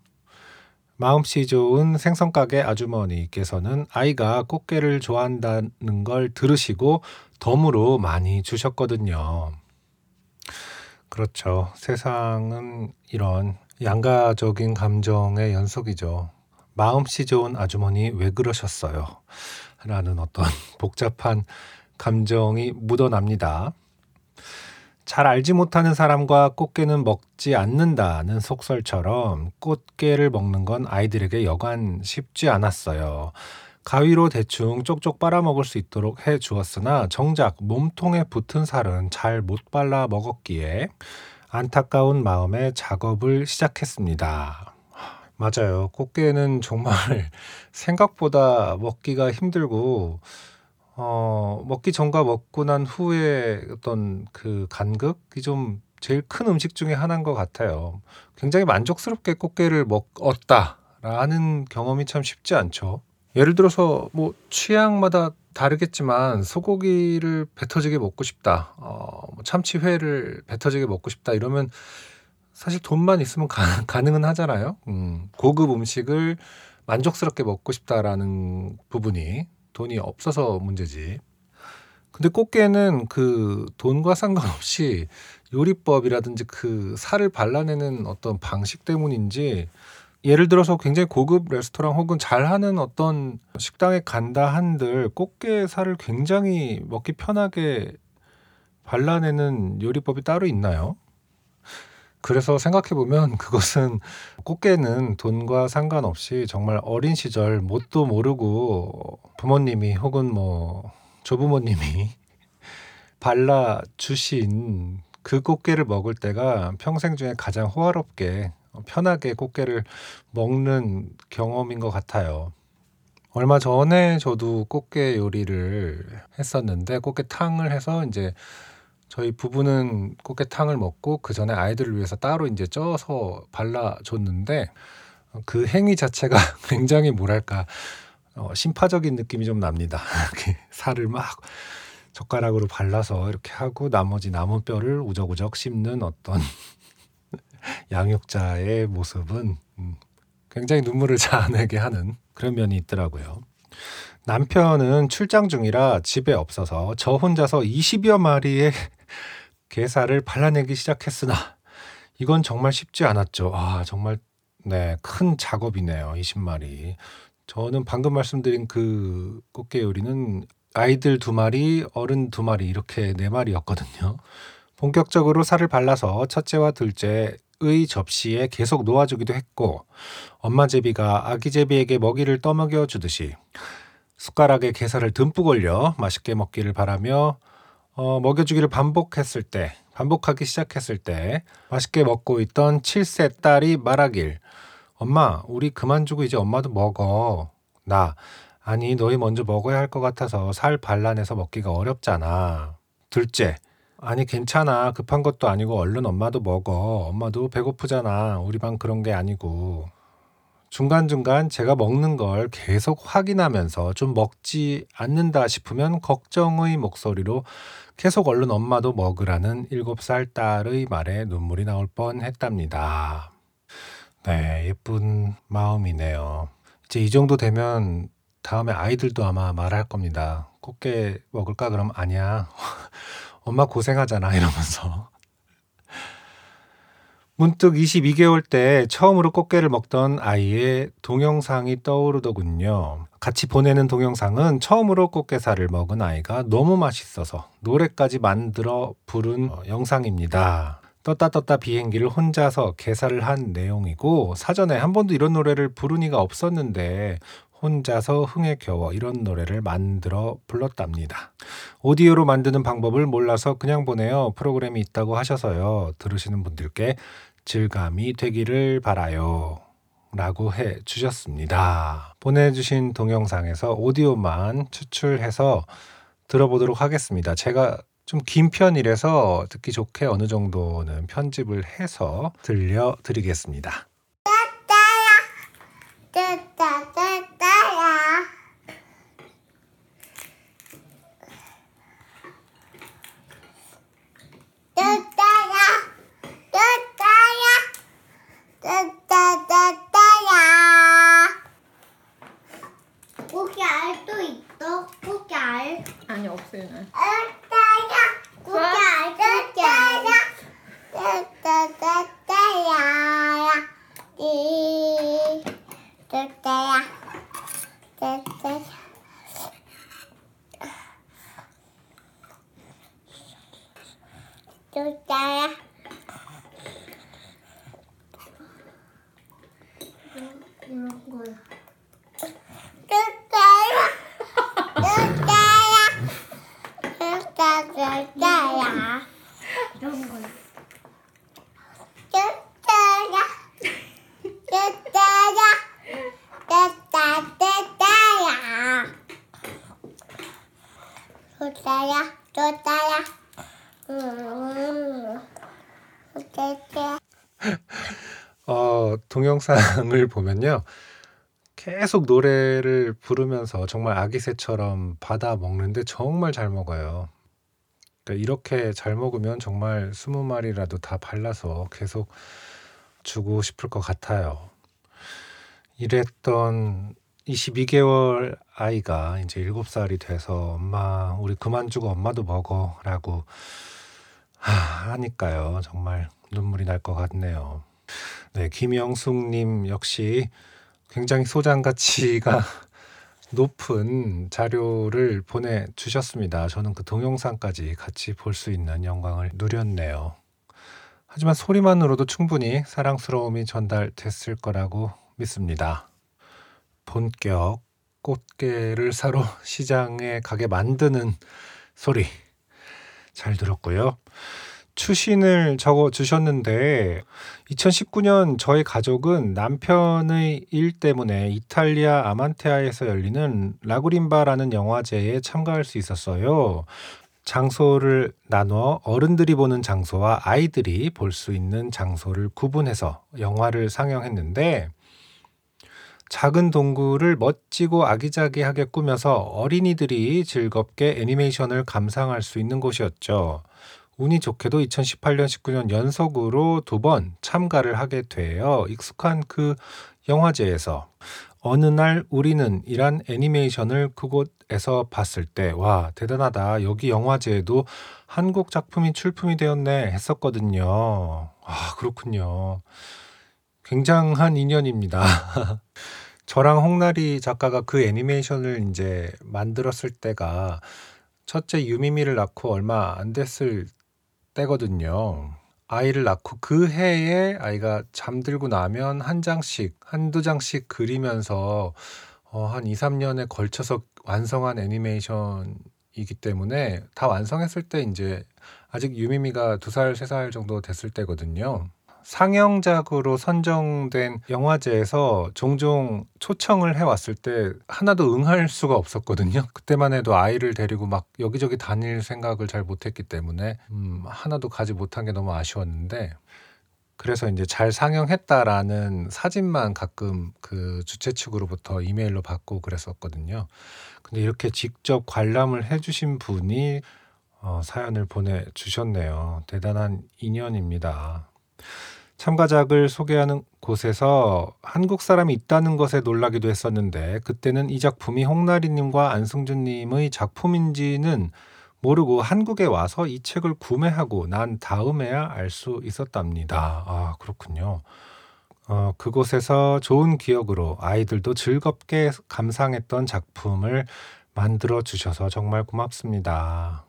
마음씨 좋은 생선가게 아주머니께서는 아이가 꽃게를 좋아한다는 걸 들으시고 덤으로 많이 주셨거든요. 그렇죠. 세상은 이런 양가적인 감정의 연속이죠. 마음씨 좋은 아주머니 왜 그러셨어요? 라는 어떤 [LAUGHS] 복잡한 감정이 묻어납니다. 잘 알지 못하는 사람과 꽃게는 먹지 않는다는 속설처럼 꽃게를 먹는 건 아이들에게 여간 쉽지 않았어요. 가위로 대충 쪽쪽 빨아먹을 수 있도록 해 주었으나 정작 몸통에 붙은 살은 잘 못 발라 먹었기에 안타까운 마음에 작업을 시작했습니다. 맞아요. 꽃게는 정말 [LAUGHS] 생각보다 먹기가 힘들고 어, 먹기 전과 먹고 난 후에 어떤 그 간극이 좀 제일 큰 음식 중에 하나인 것 같아요. 굉장히 만족스럽게 꽃게를 먹었다라는 경험이 참 쉽지 않죠. 예를 들어서 뭐 취향마다 다르겠지만 소고기를 배 터지게 먹고 싶다. 어, 뭐 참치회를 배 터지게 먹고 싶다. 이러면 사실 돈만 있으면 가, [LAUGHS] 가능은 하잖아요. 음, 고급 음식을 만족스럽게 먹고 싶다라는 부분이 돈이 없어서 문제지. 근데 꽃게는 그 돈과 상관없이 요리법이라든지 그 살을 발라내는 어떤 방식 때문인지 예를 들어서 굉장히 고급 레스토랑 혹은 잘하는 어떤 식당에 간다 한들 꽃게 살을 굉장히 먹기 편하게 발라내는 요리법이 따로 있나요? 그래서 생각해 보면 그것은 꽃게는 돈과 상관없이 정말 어린 시절 뭣도 모르고 부모님이 혹은 뭐 조부모님이 [LAUGHS] 발라 주신 그 꽃게를 먹을 때가 평생 중에 가장 호화롭게 편하게 꽃게를 먹는 경험인 것 같아요. 얼마 전에 저도 꽃게 요리를 했었는데 꽃게탕을 해서 이제 저희 부부는 꽃게탕을 먹고 그 전에 아이들을 위해서 따로 이제 쪄서 발라줬는데 그 행위 자체가 [LAUGHS] 굉장히 뭐랄까 어, 심파적인 느낌이 좀 납니다. [LAUGHS] 이렇게 살을 막 젓가락으로 발라서 이렇게 하고 나머지 남은 뼈를 우적우적 씹는 어떤 양육자의 모습은 음, 굉장히 눈물을 [LAUGHS] 자아내게 하는 그런 면이 있더라고요. 남편은 출장 중이라 집에 없어서 저 혼자서 20여 마리의 [LAUGHS] 게살을 발라내기 시작했으나 이건 정말 쉽지 않았죠. 아, 정말 네, 큰 작업이네요. 20마리. 저는 방금 말씀드린 그 꽃게 요리는 아이들 두 마리, 어른 두 마리 이렇게 네 마리였거든요. 본격적으로 살을 발라서 첫째와 둘째 의 접시에 계속 놓아주기도 했고 엄마 제비가 아기 제비에게 먹이를 떠먹여 주듯이 숟가락에 게살을 듬뿍 올려 맛있게 먹기를 바라며 어, 먹여주기를 반복했을 때 반복하기 시작했을 때 맛있게 먹고 있던 7세 딸이 말하길 엄마 우리 그만 주고 이제 엄마도 먹어. 나 아니 너희 먼저 먹어야 할 것 같아서 살 발라내서 먹기가 어렵잖아. 둘째 아니 괜찮아 급한 것도 아니고 얼른 엄마도 먹어 엄마도 배고프잖아 우리 방 그런 게 아니고 중간중간 제가 먹는 걸 계속 확인하면서 좀 먹지 않는다 싶으면 걱정의 목소리로 계속 얼른 엄마도 먹으라는 7살 딸의 말에 눈물이 나올 뻔 했답니다. 네, 예쁜 마음이네요. 이제 이 정도 되면 다음에 아이들도 아마 말할 겁니다. 꽃게 먹을까? 그럼 아니야. [LAUGHS] 엄마 고생하잖아. 이러면서. 문득 22개월 때 처음으로 꽃게를 먹던 아이의 동영상이 떠오르더군요. 같이 보내는 동영상은 처음으로 꽃게살을 먹은 아이가 너무 맛있어서 노래까지 만들어 부른 어, 영상입니다. 떴다 떴다 비행기를 혼자서 개사를 한 내용이고 사전에 한 번도 이런 노래를 부른 이가 없었는데 혼자서 흥에 겨워 이런 노래를 만들어 불렀답니다. 오디오로 만드는 방법을 몰라서 그냥 보내요. 프로그램이 있다고 하셔서요. 들으시는 분들께 질감이 되기를 바라요. 라고 해 주셨습니다. 보내주신 동영상에서 오디오만 추출해서 들어보도록 하겠습니다. 제가 좀 긴 편이라서 듣기 좋게 어느 정도는 편집을 해서 들려드리겠습니다. 따따따따야. 따따야. 따따야. 따따따따야. 고기 알도 있어? 고기 알? 아니 없어요. 난. 따따야. 고기 알, 따따야. 따따따따야. 이. 따따야. 따따야. 따따야. 이런 거야. 따따야. 따따야. 따따따따야. 이런 거야. 따따야. 따따야. 따따따따야. 따따야. 따따야. 음. 따따야. 어, 동영상을 보면요. 계속 노래를 부르면서 정말 아기새처럼 받아 먹는데 정말 잘 먹어요. 그러니까 이렇게 잘 먹으면 정말 스무 마리라도 다 발라서 계속 주고 싶을 것 같아요. 이랬던 22개월 아이가 이제 7살이 돼서 엄마, 우리 그만 주고 엄마도 먹어 라고 하, 하니까요. 정말 눈물이 날 것 같네요. 네, 김영숙님 역시 굉장히 소장 가치가 [LAUGHS] 높은 자료를 보내주셨습니다. 저는 그 동영상까지 같이 볼 수 있는 영광을 누렸네요. 하지만 소리만으로도 충분히 사랑스러움이 전달됐을 거라고 믿습니다. 본격 꽃게를 사러 [LAUGHS] 시장에 가게 만드는 소리 잘 들었고요. 추신을 적어 주셨는데 2019년 저희 가족은 남편의 일 때문에 이탈리아 아만테아에서 열리는 라구림바라는 영화제에 참가할 수 있었어요. 장소를 나눠 어른들이 보는 장소와 아이들이 볼 수 있는 장소를 구분해서 영화를 상영했는데 작은 동굴을 멋지고 아기자기하게 꾸며서 어린이들이 즐겁게 애니메이션을 감상할 수 있는 곳이었죠. 운이 좋게도 2018년, 19년 연속으로 두 번 참가를 하게 돼요. 익숙한 그 영화제에서 어느 날 우리는 이란 애니메이션을 그곳에서 봤을 때, 와, 대단하다. 여기 영화제에도 한국 작품이 출품이 되었네 했었거든요. 아, 그렇군요. 굉장한 인연입니다. [LAUGHS] 저랑 홍나리 작가가 그 애니메이션을 이제 만들었을 때가 첫째 유미미를 낳고 얼마 안 됐을 때거든요. 아이를 낳고 그 해에 아이가 잠들고 나면 한 장씩, 한두 장씩 그리면서 어, 한 2, 3년에 걸쳐서 완성한 애니메이션이기 때문에 다 완성했을 때 이제 아직 유미미가 두 살, 세살 정도 됐을 때거든요. 상영작으로 선정된 영화제에서 종종 초청을 해왔을 때 하나도 응할 수가 없었거든요. 그때만 해도 아이를 데리고 막 여기저기 다닐 생각을 잘 못했기 때문에 음, 하나도 가지 못한 게 너무 아쉬웠는데 그래서 이제 잘 상영했다라는 사진만 가끔 그 주최 측으로부터 이메일로 받고 그랬었거든요. 근데 이렇게 직접 관람을 해주신 분이 어, 사연을 보내주셨네요. 대단한 인연입니다. 참가작을 소개하는 곳에서 한국 사람이 있다는 것에 놀라기도 했었는데 그때는 이 작품이 홍나리님과 안승준님의 작품인지는 모르고 한국에 와서 이 책을 구매하고 난 다음에야 알 수 있었답니다. 아 그렇군요. 어, 그곳에서 좋은 기억으로 아이들도 즐겁게 감상했던 작품을 만들어 주셔서 정말 고맙습니다.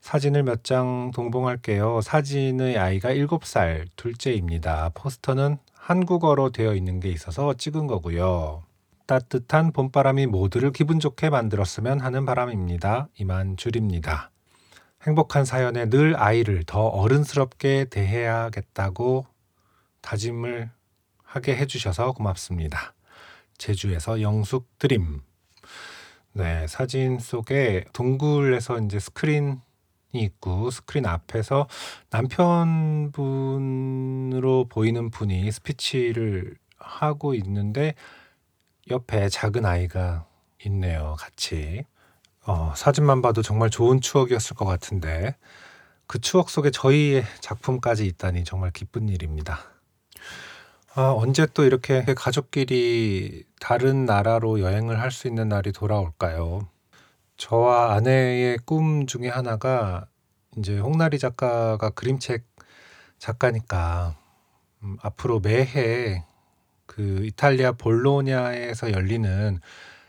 사진을 몇 장 동봉할게요. 사진의 아이가 7살 둘째입니다. 포스터는 한국어로 되어 있는 게 있어서 찍은 거고요. 따뜻한 봄바람이 모두를 기분 좋게 만들었으면 하는 바람입니다. 이만 줄입니다. 행복한 사연에 늘 아이를 더 어른스럽게 대해야겠다고 다짐을 하게 해주셔서 고맙습니다. 제주에서 영숙 드림. 네, 사진 속에 동굴에서 이제 스크린 있고 스크린 앞에서 남편분으로 보이는 분이 스피치를 하고 있는데 옆에 작은 아이가 있네요. 같이. 어, 사진만 봐도 정말 좋은 추억이었을 것 같은데 그 추억 속에 저희의 작품까지 있다니 정말 기쁜 일입니다. 아, 언제 또 이렇게 가족끼리 다른 나라로 여행을 할 수 있는 날이 돌아올까요? 저와 아내의 꿈 중에 하나가 이제 홍나리 작가가 그림책 작가니까 음, 앞으로 매해 그 이탈리아 볼로냐에서 열리는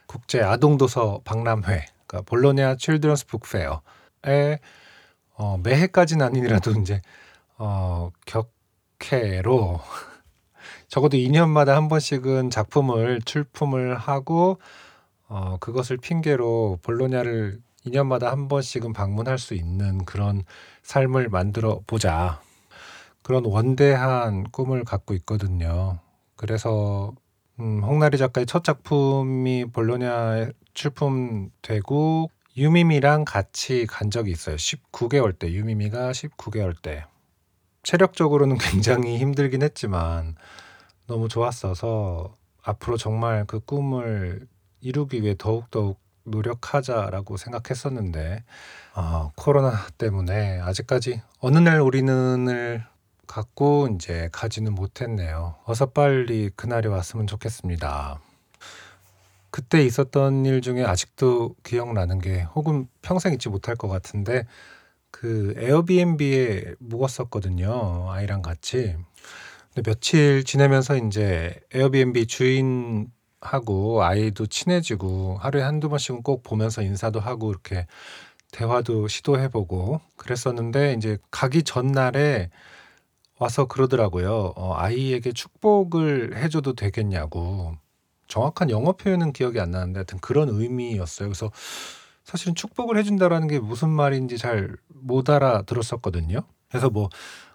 국제 아동 도서 박람회, 그러니까 볼로냐 칠드런스 북 페어에 어, 매해까지는 아니더라도 이제 어, 격해로 [LAUGHS] 적어도 2년마다 한 번씩은 작품을 출품을 하고 어, 그것을 핑계로 볼로냐를 2년마다 한 번씩은 방문할 수 있는 그런 삶을 만들어 보자. 그런 원대한 꿈을 갖고 있거든요. 그래서 음, 홍나리 작가의 첫 작품이 볼로냐에 출품되고 유미미랑 같이 간 적이 있어요. 19개월 때 유미미가 19개월 때 체력적으로는 [LAUGHS] 굉장히 힘들긴 했지만 너무 좋았어서 앞으로 정말 그 꿈을 이루기 위해 더욱더욱 노력하자라고 생각했었는데 어, 코로나 때문에 아직까지 어느 날 우리는을 갖고 이제 가지는 못했네요. 어서 빨리 그날이 왔으면 좋겠습니다. 그때 있었던 일 중에 아직도 기억나는 게 혹은 평생 잊지 못할 것 같은데 그 에어비앤비에 묵었었거든요. 아이랑 같이. 근데 며칠 지내면서 이제 에어비앤비 주인 하고 아이도 친해지고 하루에 한두 번씩은 꼭 보면서 인사도 하고 이렇게 대화도 시도해 보고 그랬었는데 이제 가기 전날에 와서 그러더라고요. 어 아이에게 축복을 해 줘도 되겠냐고. 정확한 영어 표현은 기억이 안 나는데 하여튼 그런 의미였어요. 그래서 사실은 축복을 해 준다라는 게 무슨 말인지 잘 못 알아들었었거든요. 그래서 뭐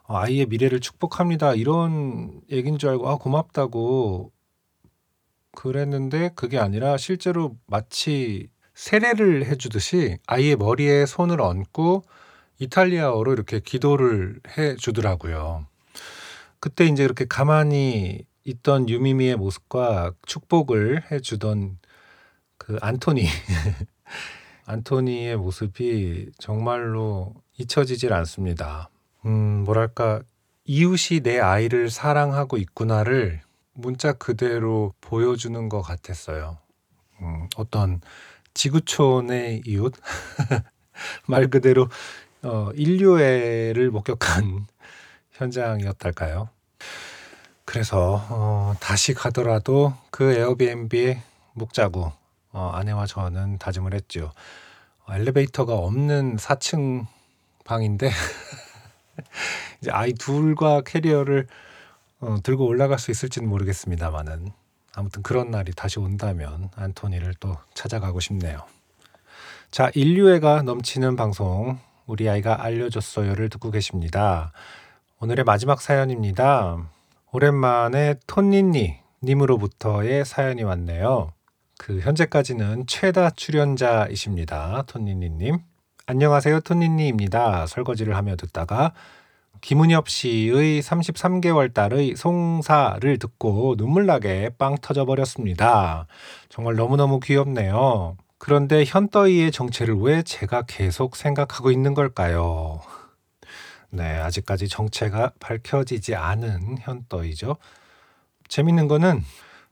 어 "아이의 미래를 축복합니다." 이런 얘기인 줄 알고 아 고맙다고 그랬는데 그게 아니라 실제로 마치 세례를 해 주듯이 아이의 머리에 손을 얹고 이탈리아어로 이렇게 기도를 해 주더라고요. 그때 인제 이렇게 가만히 있던 유미미의 모습과 축복을 해 주던 그 안토니 [LAUGHS] 안토니의 모습이 정말로 잊혀지질 않습니다. 음 뭐랄까 '이웃이 내 아이를 사랑하고 있구나.'를 문자 그대로 보여주는 것 같았어요. 음, 어떤 지구촌의 이웃 [LAUGHS] 말 그대로 어, 인류애를 목격한 [LAUGHS] 현장이었달까요? 그래서 어, 다시 가더라도 그 에어비앤비에 묵자고 어, 아내와 저는 다짐을 했죠. 어, 엘리베이터가 없는 4층 방인데 [LAUGHS] 이제 아이 둘과 캐리어를 어, 들고 올라갈 수 있을지는 모르겠습니다만은 아무튼 그런 날이 다시 온다면 안토니를 또 찾아가고 싶네요. 자, 인류애가 넘치는 방송 우리 아이가 알려줬어요를 듣고 계십니다. 오늘의 마지막 사연입니다. 오랜만에 톤니니 님으로부터의 사연이 왔네요. 그 현재까지는 최다 출연자이십니다. 톤니니 님. 안녕하세요. 톤니니입니다. 설거지를 하며 듣다가 김은엽 씨의 33개월 딸의 송사를 듣고 눈물나게 빵 터져버렸습니다. 정말 너무너무 귀엽네요. 그런데 현더이의 정체를 왜 제가 계속 생각하고 있는 걸까요? 네, 아직까지 정체가 밝혀지지 않은 현더이죠. 재밌는 거는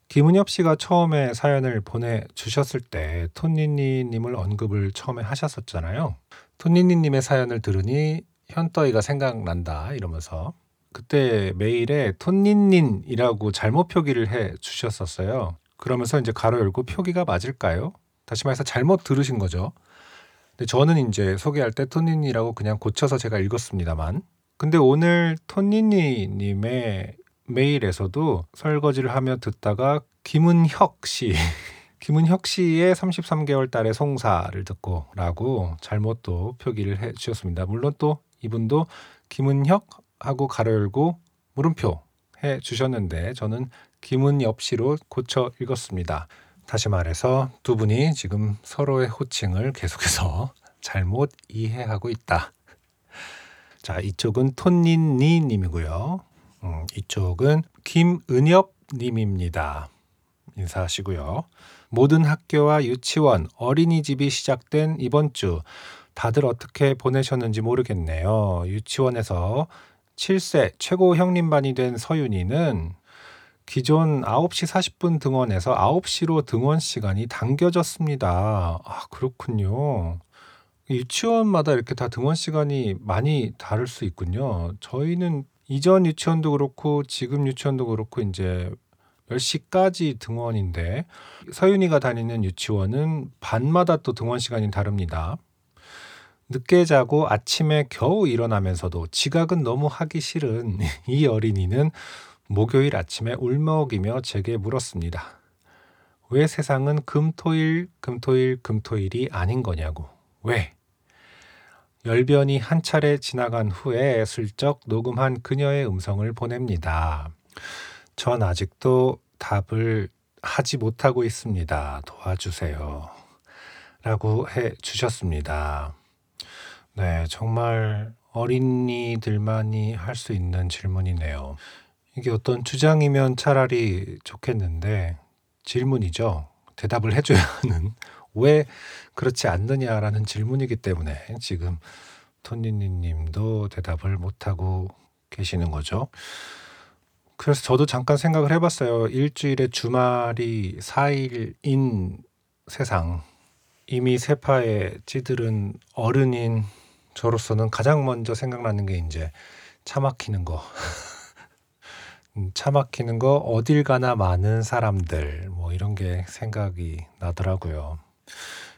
김은엽 씨가 처음에 사연을 보내주셨을 때 톤니니님을 언급을 처음에 하셨었잖아요. 톤니니님의 사연을 들으니 현더이가 생각난다 이러면서 그때 메일에 톤니닌이라고 잘못 표기를 해 주셨었어요. 그러면서 이제 가로 열고 표기가 맞을까요? 다시 말해서 잘못 들으신 거죠. 근데 저는 이제 소개할 때 톤니니라고 그냥 고쳐서 제가 읽었습니다만. 근데 오늘 톤니니님의 메일에서도 설거지를 하며 듣다가 김은혁 씨, [LAUGHS] 김은혁 씨의 33개월 달의 송사를 듣고라고 잘못 또 표기를 해 주셨습니다. 물론 또 이분도 김은혁 하고 가로 열고 물음표 해 주셨는데 저는 김은엽 씨로 고쳐 읽었습니다. 다시 말해서 두 분이 지금 서로의 호칭을 계속해서 [LAUGHS] 잘못 이해하고 있다. 자, 이쪽은 톤닌니 님이고요. 음, 이쪽은 김은엽 님입니다. 인사하시고요. 모든 학교와 유치원, 어린이집이 시작된 이번 주 다들 어떻게 보내셨는지 모르겠네요. 유치원에서 7세 최고 형님반이 된 서윤이는 기존 9시 40분 등원에서 9시로 등원 시간이 당겨졌습니다. 아, 그렇군요. 유치원마다 이렇게 다 등원 시간이 많이 다를 수 있군요. 저희는 이전 유치원도 그렇고 지금 유치원도 그렇고 이제 몇 시까지 등원인데 서윤이가 다니는 유치원은 반마다 또 등원 시간이 다릅니다. 늦게 자고 아침에 겨우 일어나면서도 지각은 너무 하기 싫은 [LAUGHS] 이 어린이는 목요일 아침에 울먹이며 제게 물었습니다. 왜 세상은 금토일, 금토일, 금토일이 아닌 거냐고. 왜? 열변이 한 차례 지나간 후에 슬쩍 녹음한 그녀의 음성을 보냅니다. 전 아직도 답을 하지 못하고 있습니다. 도와주세요. 라고 해 주셨습니다. 네, 정말 어린이들만이 할 수 있는 질문이네요. 이게 어떤 주장이면 차라리 좋겠는데 질문이죠. 대답을 해줘야 하는 [LAUGHS] 왜 그렇지 않느냐라는 질문이기 때문에 지금 토니니 님도 대답을 못하고 계시는 거죠. 그래서 저도 잠깐 생각을 해봤어요. 일주일에 주말이 4일인 세상. 이미 세파에 찌들은 어른인 저로서는 가장 먼저 생각나는 게 이제 차 막히는 거. [LAUGHS] 음, 차 막히는 거 어딜 가나 많은 사람들 뭐 이런 게 생각이 나더라고요.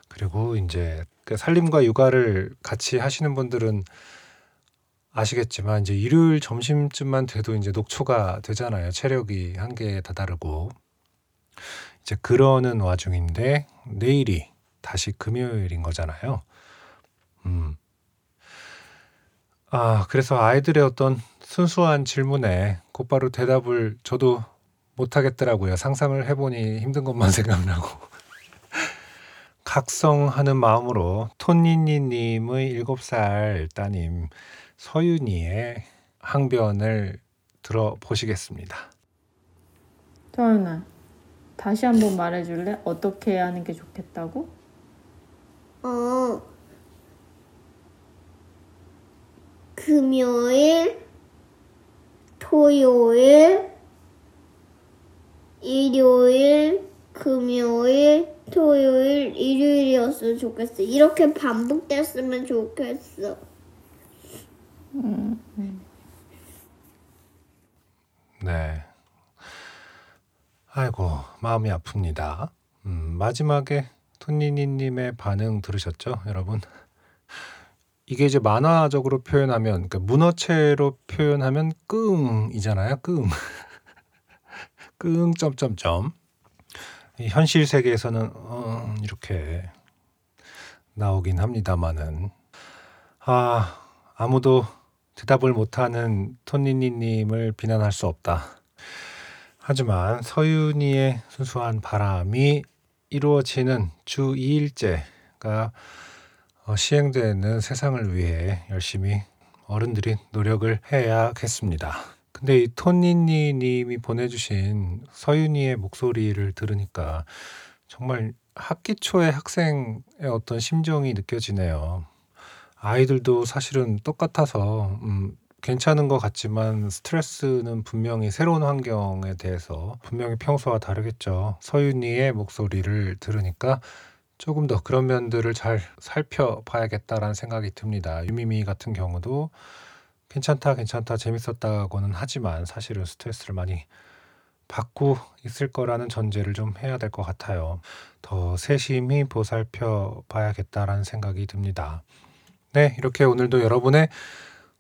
그리고 이제 그 살림과 육아를 같이 하시는 분들은 아시겠지만 이제 일요일 점심쯤만 돼도 이제 녹초가 되잖아요. 체력이 한계에 다다르고 이제 그러는 와중인데 내일이 다시 금요일인 거잖아요. 음. 아, 그래서 아이들의 어떤 순수한 질문에 곧바로 대답을 저도 못하겠더라고요. 상상을 해보니 힘든 것만 [LAUGHS] 생각나고. 각성하는 마음으로 톤니니님의 7살 따님 서윤이의 항변을 들어보시겠습니다. 서연아, 다시 한번 말해줄래? 어떻게 하는 게 좋겠다고? 어. 금요일, 토요일, 일요일, 금요일, 토요일, 일요일이었으면 좋겠어. 이렇게 반복됐으면 좋겠어. 네. 아이고, 마음이 아픕니다. 음, 마지막에 토니니님의 반응 들으셨죠, 여러분? 이게 이제 만화적으로 표현하면, 그러니까 문어체로 표현하면 끙이잖아요, 끙. [LAUGHS] 끙, 점점점. 이 현실 세계에서는, 어, 이렇게 나오긴 합니다만은. 아, 아무도 대답을 못하는 토니니님을 비난할 수 없다. 하지만 서윤이의 순수한 바람이 이루어지는 주 2일째가 어, 시행되는 세상을 위해 열심히 어른들이 노력을 해야겠습니다. 근데 이 토니니 님이 보내주신 서윤이의 목소리를 들으니까 정말 학기 초의 학생의 어떤 심정이 느껴지네요. 아이들도 사실은 똑같아서 음, 괜찮은 것 같지만 스트레스는 분명히 새로운 환경에 대해서 분명히 평소와 다르겠죠. 서윤이의 목소리를 들으니까 조금 더 그런 면들을 잘 살펴봐야겠다라는 생각이 듭니다. 유미미 같은 경우도 괜찮다, 괜찮다, 재밌었다고는 하지만 사실은 스트레스를 많이 받고 있을 거라는 전제를 좀 해야 될 것 같아요. 더 세심히 보살펴 봐야겠다라는 생각이 듭니다. 네, 이렇게 오늘도 여러분의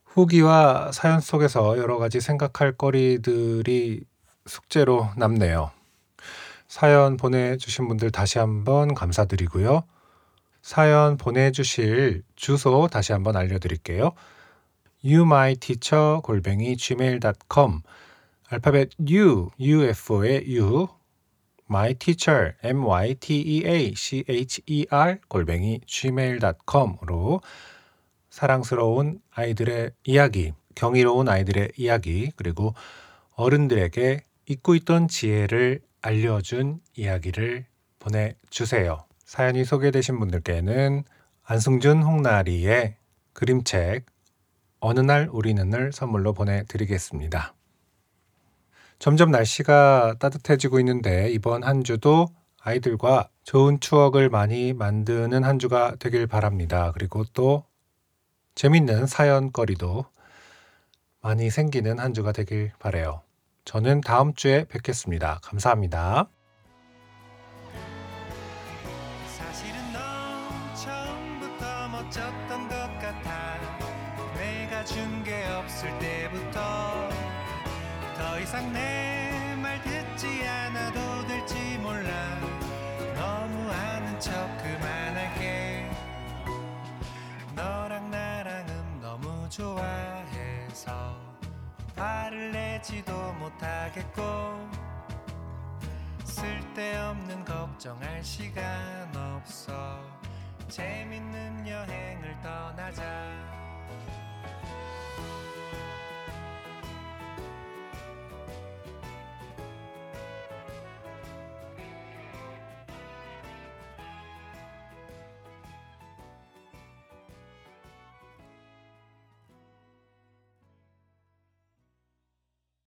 후기와 사연 속에서 여러 가지 생각할 거리들이 숙제로 남네요. 사연 보내주신 분들 다시 한번 감사드리고요. 사연 보내주실 주소 다시 한번 알려드릴게요. umyteacher 골뱅이 gmail.com 알파벳 U, UFO의 U, my teacher, m y t e a c h e r 골뱅이 gmail.com으로 사랑스러운 아이들의 이야기, 경이로운 아이들의 이야기, 그리고 어른들에게 잊고 있던 지혜를 알려준 이야기를 보내주세요. 사연이 소개되신 분들께는 안승준 홍나리의 그림책 어느 날 우리는을 선물로 보내드리겠습니다. 점점 날씨가 따뜻해지고 있는데 이번 한 주도 아이들과 좋은 추억을 많이 만드는 한 주가 되길 바랍니다. 그리고 또 재밌는 사연거리도 많이 생기는 한 주가 되길 바래요. 저는 다음 주에 뵙겠습니다. 감사합니다. 못하겠고 쓸데없는 걱정할 시간 없어. 재밌는 여행을 떠나자.